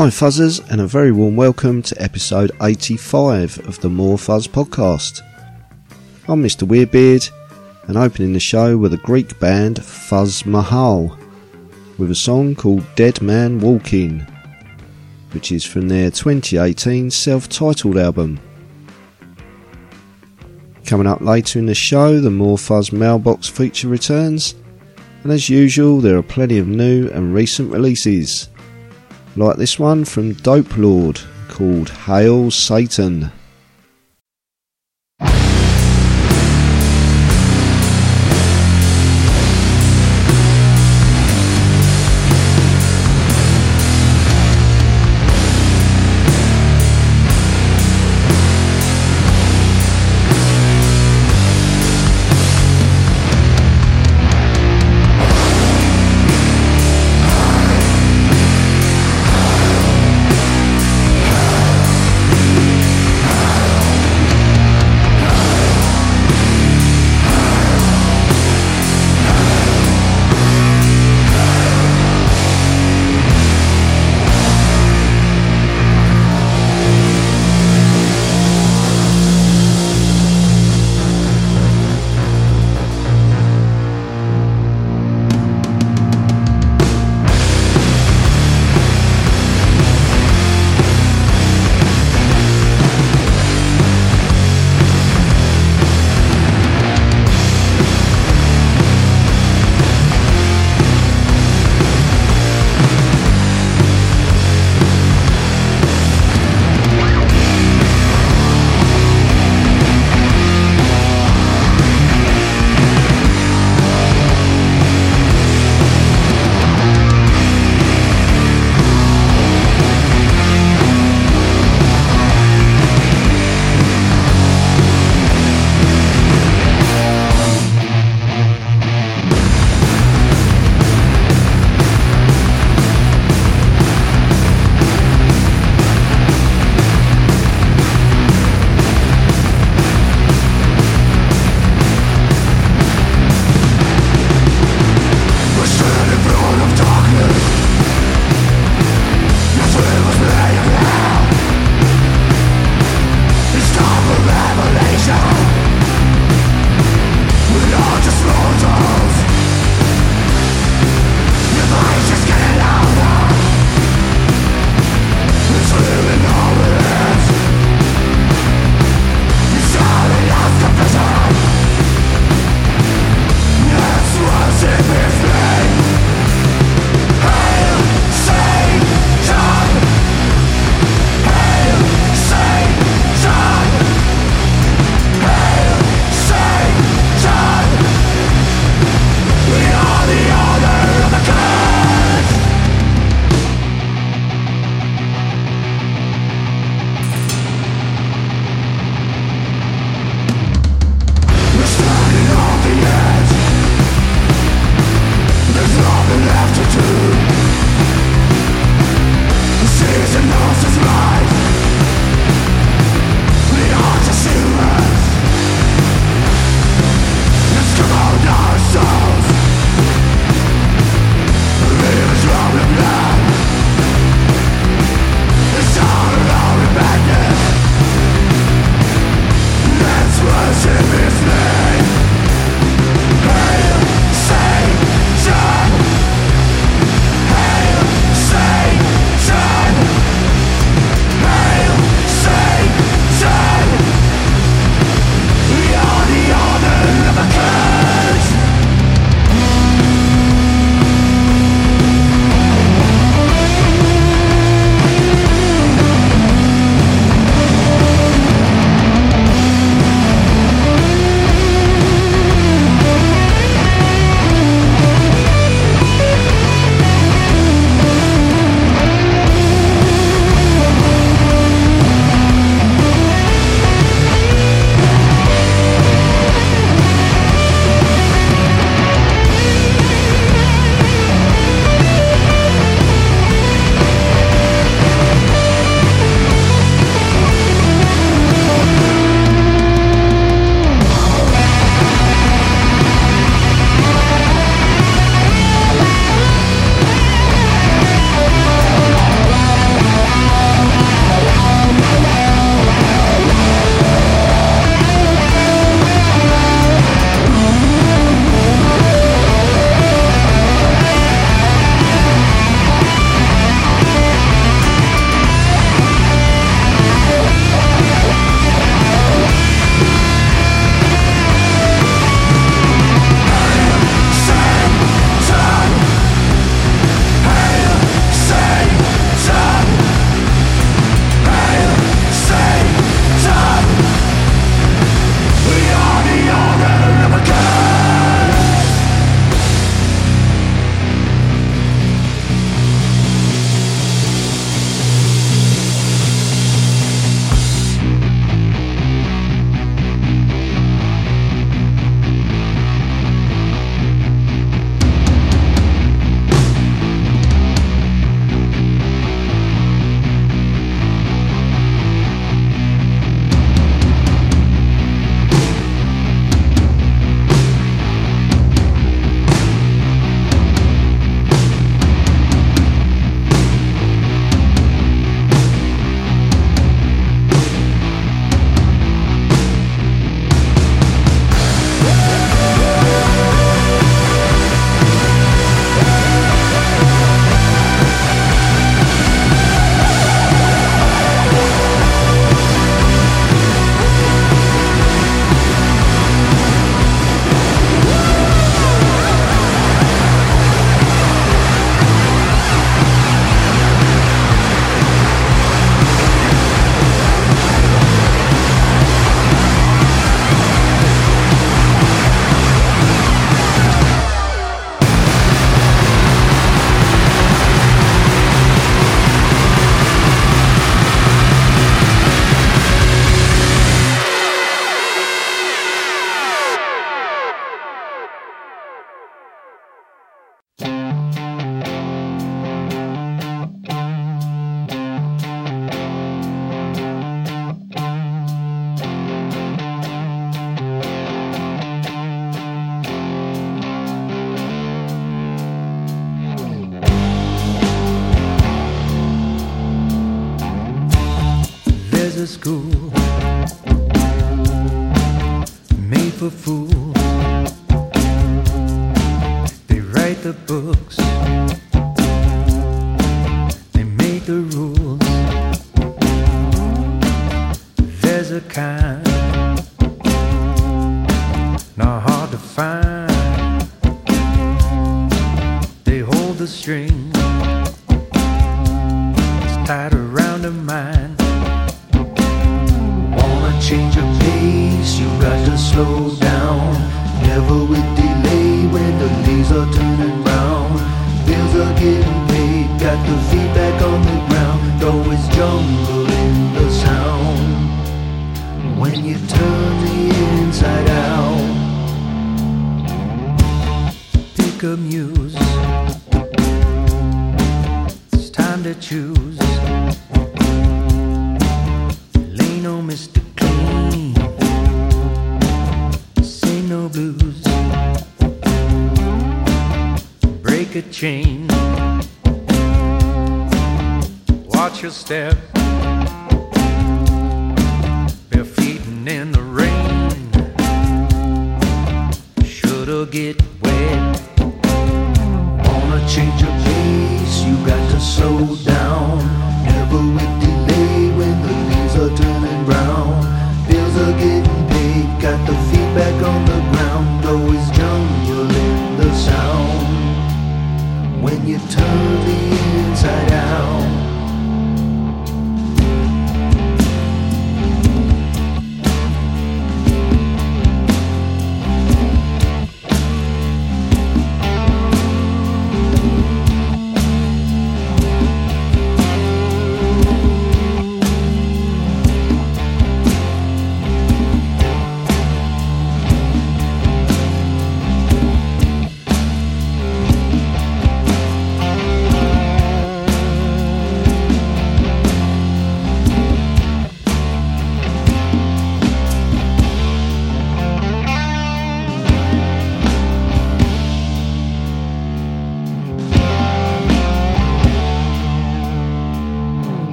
Hi, Fuzzers, and a very warm welcome to episode 85 of the More Fuzz podcast. I'm Mr. Weirdbeard, and opening the show with a Greek band Fuzz Mahal with a song called Dead Man Walking, which is from their 2018 self titled album. Coming up later in the show, the More Fuzz mailbox feature returns, and as usual, there are plenty of new and recent releases like this one from Dopelord called Hail Satan.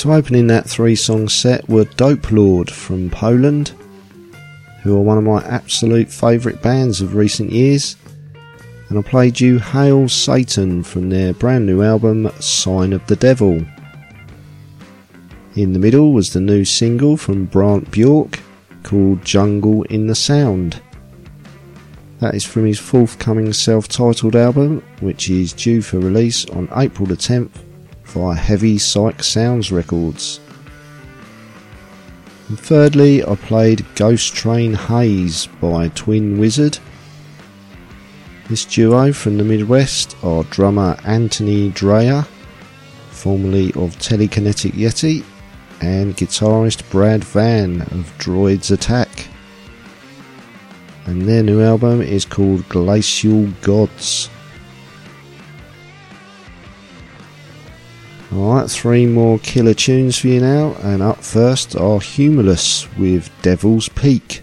So opening that three song set were Dopelord from Poland, who are one of my absolute favourite bands of recent years. And I played you Hail Satan from their brand new album Sign of the Devil. In the middle was the new single from Brant Bjork called Jungle in the Sound. That is from his forthcoming self titled album, which is due for release on April the 10th via Heavy Psych Sounds Records. And thirdly, I played Ghost Train Haze by Twin Wizard. This duo from the Midwest are drummer Anthony Dreyer, formerly of Telekinetic Yeti, and guitarist Brad Van of Droids Attack. And their new album is called Glacial Gods. Alright, three more killer tunes for you now, and up first are Humulus with Devil's Peak.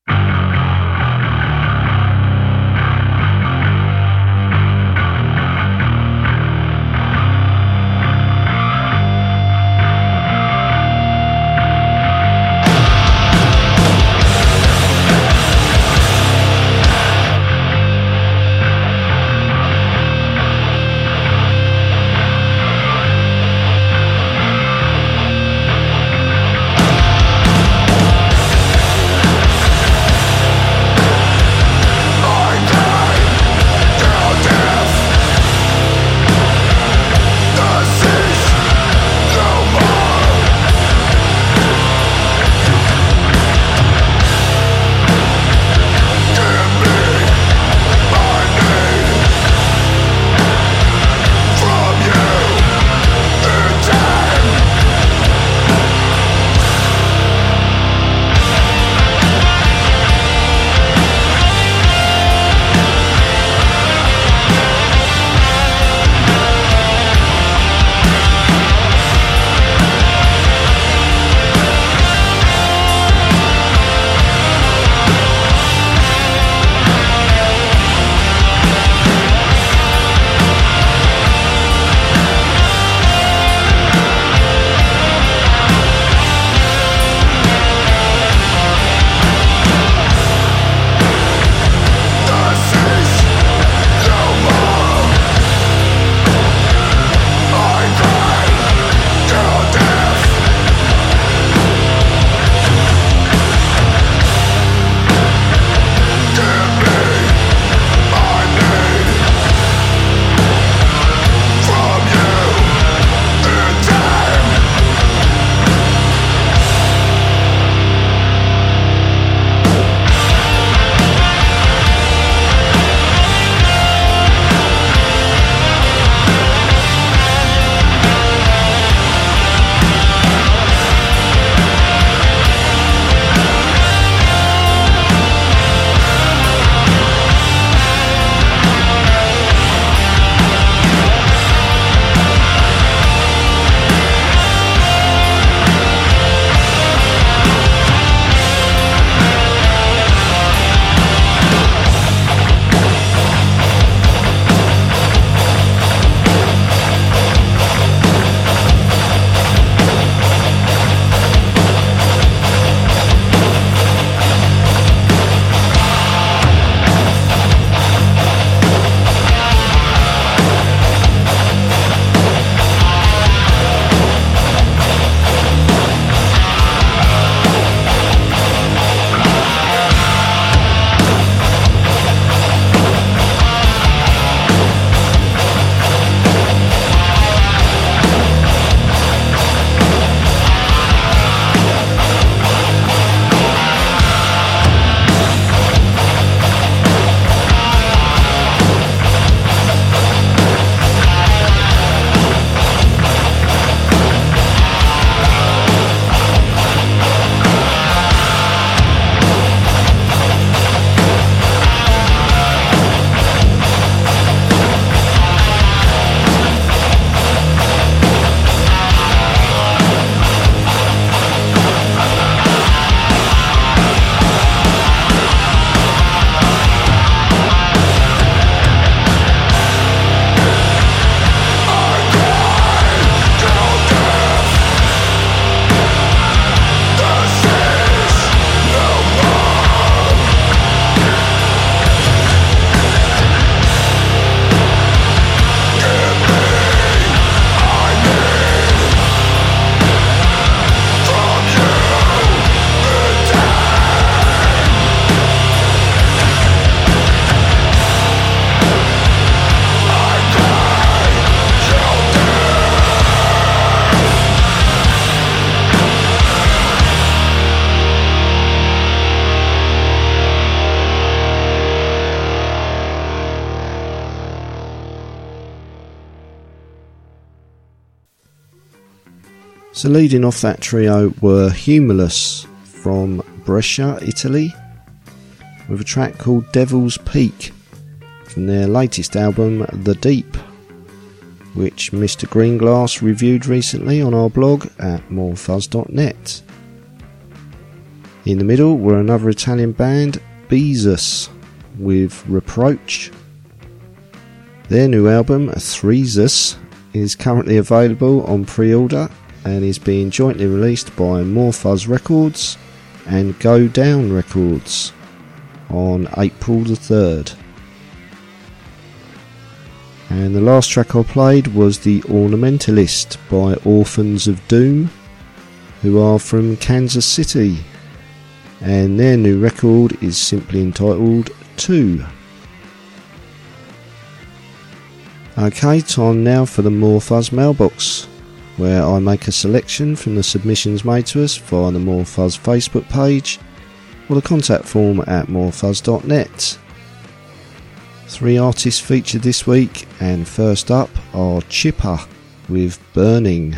So, leading off that trio were Humulus from Brescia, Italy, with a track called Devil's Peak from their latest album, The Deep. which Mr. Greenglass reviewed recently on our blog at morefuzz.net. In the middle were another Italian band, Beezus, with Reproach. Their new album, Threesus, is currently available on pre order and is being jointly released by More Fuzz Records and Go Down Records on April the 3rd. And the last track I played was The Ornamentalist by Orphans of Doom, who are from Kansas City. And their new record is simply entitled 2. Okay, time now for the More Fuzz mailbox, where I make a selection from the submissions made to us via the More Fuzz Facebook page or the contact form at morefuzz.net. Three artists featured this week, and first up are Chipper with Burning.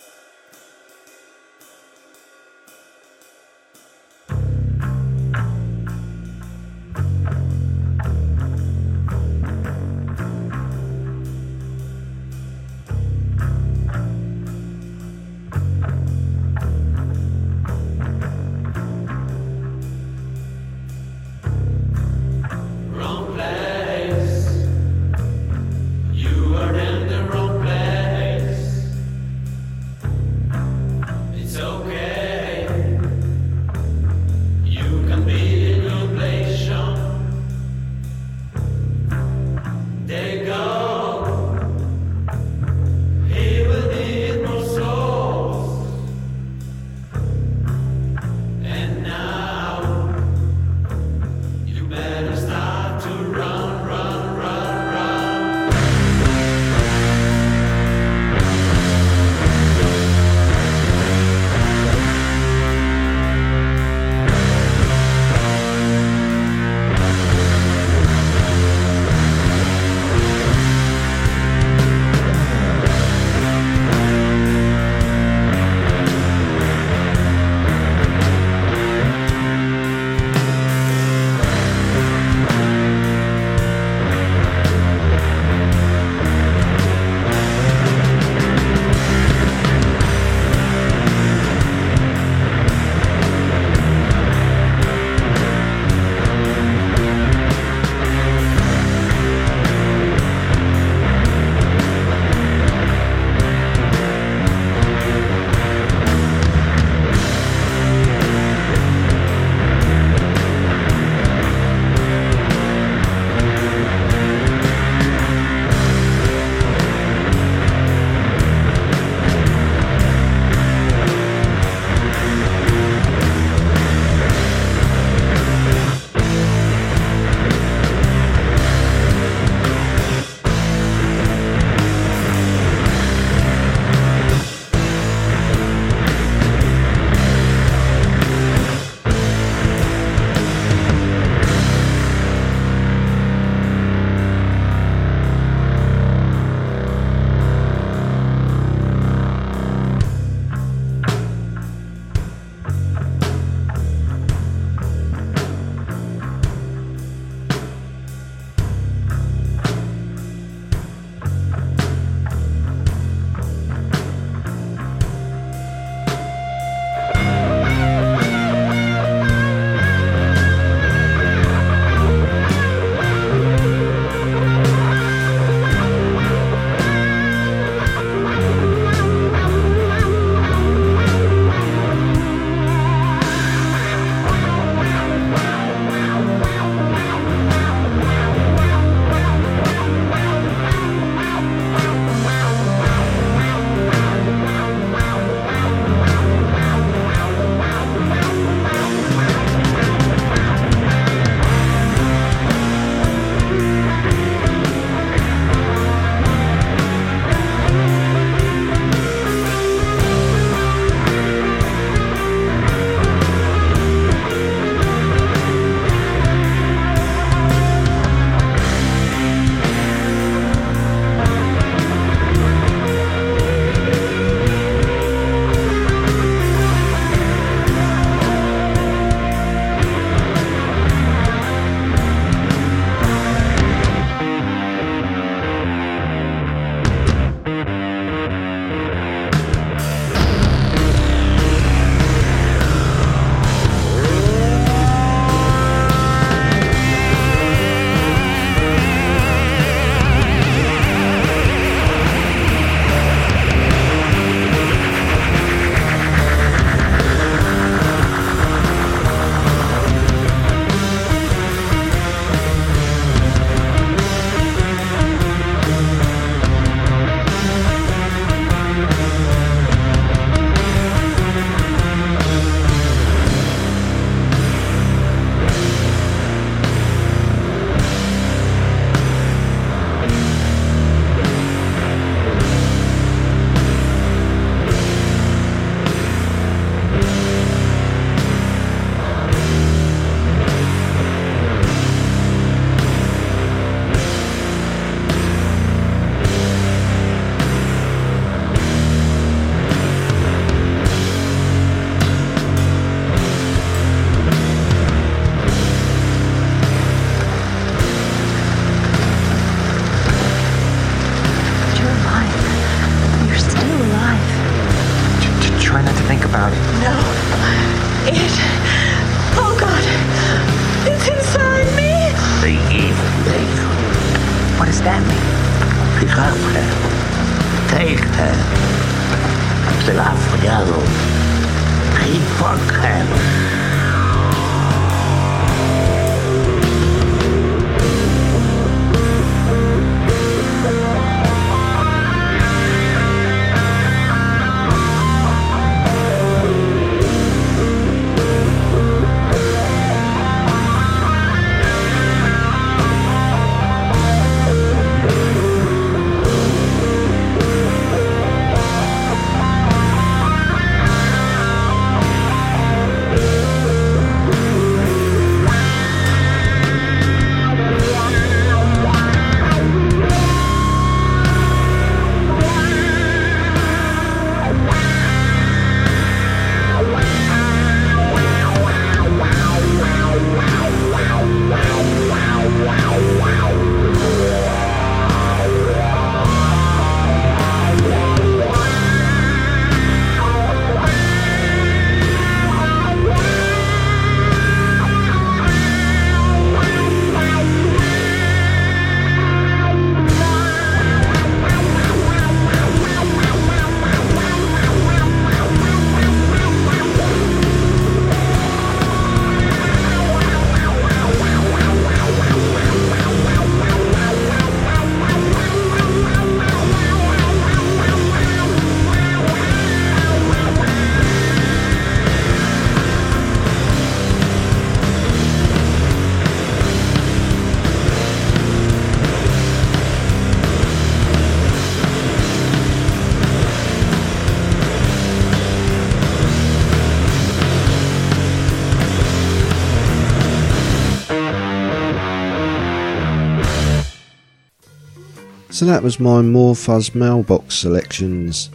So that was my More Fuzz mailbox selections.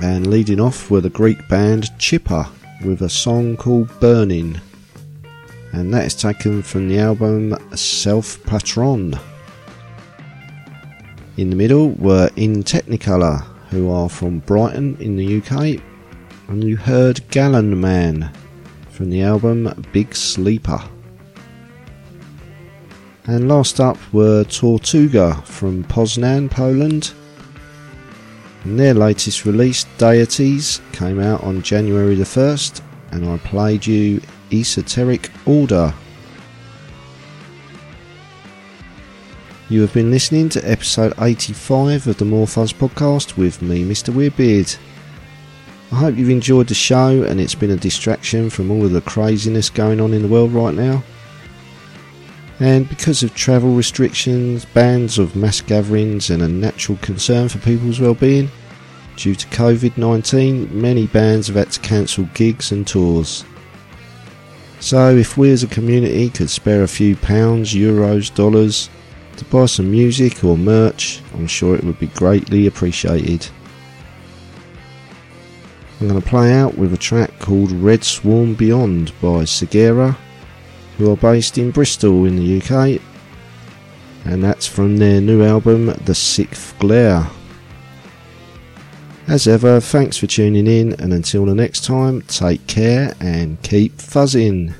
And leading off were the Greek band Chipper with a song called Burning. And that is taken from the album Self Patron. In the middle were In Technicolor, who are from Brighton in the UK. And you heard Gallon Man from the album Big Sleeper. And last up were Tortuga from Poznan, Poland. And their latest release, Deities, came out on January the 1st, and I played you Esoteric Order. You have been listening to episode 85 of the More Fuzz podcast with me, Mr. Weirdbeard. I hope you've enjoyed the show and it's been a distraction from all of the craziness going on in the world right now. And because of travel restrictions, bans of mass gatherings, and a natural concern for people's well-being, due to COVID-19, many bands have had to cancel gigs and tours. So, if we as a community could spare a few pounds, euros, dollars to buy some music or merch, I'm sure it would be greatly appreciated. I'm going to play out with a track called Red Swarm Beyond by Segura who are based in Bristol in the UK, and that's from their new album, The Sixth Glare. As ever, thanks for tuning in, and until the next time, take care and keep fuzzing.